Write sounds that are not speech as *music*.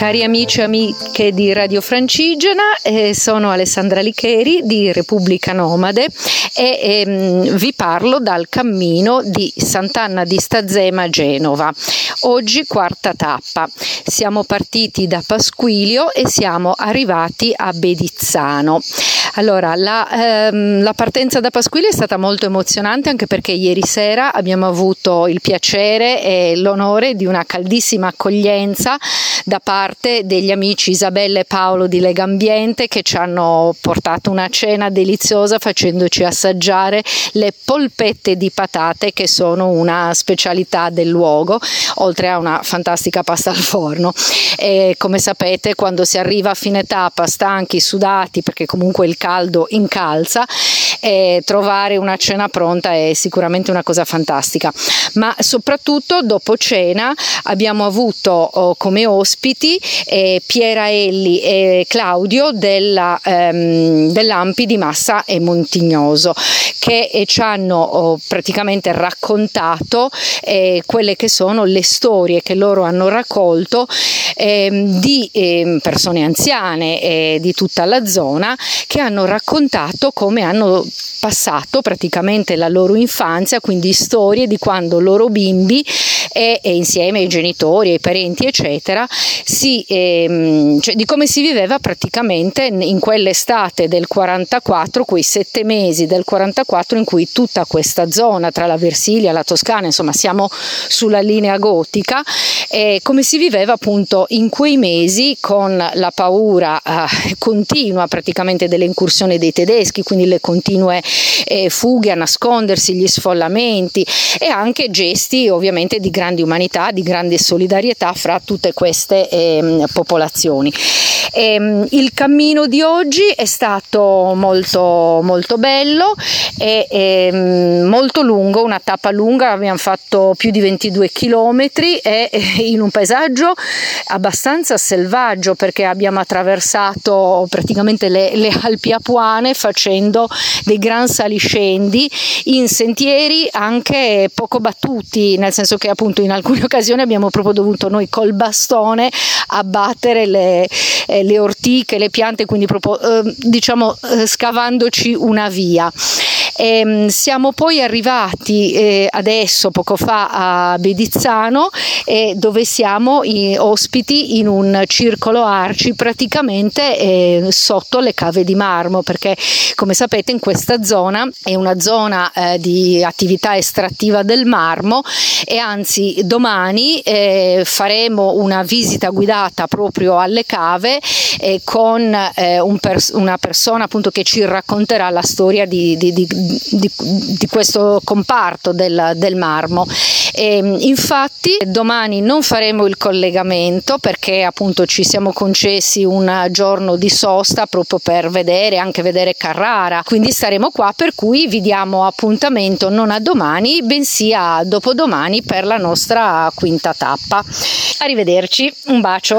Cari amici e amiche di Radio Francigena, eh, sono Alessandra Licheri di Repubblica Nomade e ehm, vi parlo dal cammino di Sant'Anna di Stazema a Genova. Oggi quarta tappa. Siamo partiti da Pasquilio e siamo arrivati a Bedizzano. Allora, la, ehm, la, partenza da Pasquillo è stata molto emozionante anche perché ieri sera abbiamo avuto il piacere e l'onore di una caldissima accoglienza da parte degli amici Isabella e Paolo di Legambiente che ci hanno portato una cena deliziosa facendoci assaggiare le polpette di patate che sono una specialità del luogo, oltre a una fantastica pasta al forno. E come sapete, quando si arriva a fine tappa, stanchi, sudati, perché comunque il caldo incalza, e trovare una cena pronta è sicuramente una cosa fantastica. Ma soprattutto dopo cena abbiamo avuto oh, come ospiti eh, Piera Elli e Claudio della, ehm, dell'Ampi di Massa e Montignoso che eh, ci hanno oh, praticamente raccontato eh, quelle che sono le storie che loro hanno raccolto ehm, di ehm, persone anziane di tutta la zona che hanno raccontato come hanno passato praticamente la loro infanzia, quindi storie di quando loro bimbi e, e insieme ai genitori, ai parenti, eccetera, si, ehm, cioè di come si viveva praticamente in quell'estate del 44, quei sette mesi del 44 in cui tutta questa zona tra la Versilia e la Toscana, insomma siamo sulla linea gotica, eh, come si viveva appunto in quei mesi con la paura eh, continua praticamente delle incursioni dei tedeschi, quindi le continue eh, fughe a nascondersi, gli sfollamenti e anche gesti ovviamente di grande umanità, di grande solidarietà fra tutte queste eh, popolazioni. E, ehm, il cammino di oggi è stato molto, molto bello e, e ehm, molto lungo, una tappa lunga, abbiamo fatto più di 22 km e in un paesaggio abbastanza selvaggio perché abbiamo attraversato praticamente le, le Alpi Apuane facendo dei gran saliscendi in sentieri anche poco battuti, nel senso che appunto in alcune *laughs* occasioni abbiamo proprio dovuto noi col bastone abbattere le, eh, le ortiche, le piante, quindi proprio eh, diciamo eh, scavandoci una via. E, ehm, siamo poi arrivati eh, adesso, poco fa, a Bedizzano, eh, dove siamo i, ospiti in un circolo arci praticamente eh, sotto le cave di marmo, perché come sapete in questa zona è una zona eh, di attività estrattiva del marmo e anzi domani eh, faremo una visita guidata proprio alle cave eh, con un pers- una persona appunto che ci racconterà la storia di, di, di di, di questo comparto del, del marmo. E, infatti domani non faremo il collegamento perché appunto ci siamo concessi un giorno di sosta proprio per vedere, anche vedere Carrara, quindi staremo qua per cui vi diamo appuntamento non a domani bensì a dopodomani per la nostra quinta tappa. Arrivederci, un bacio.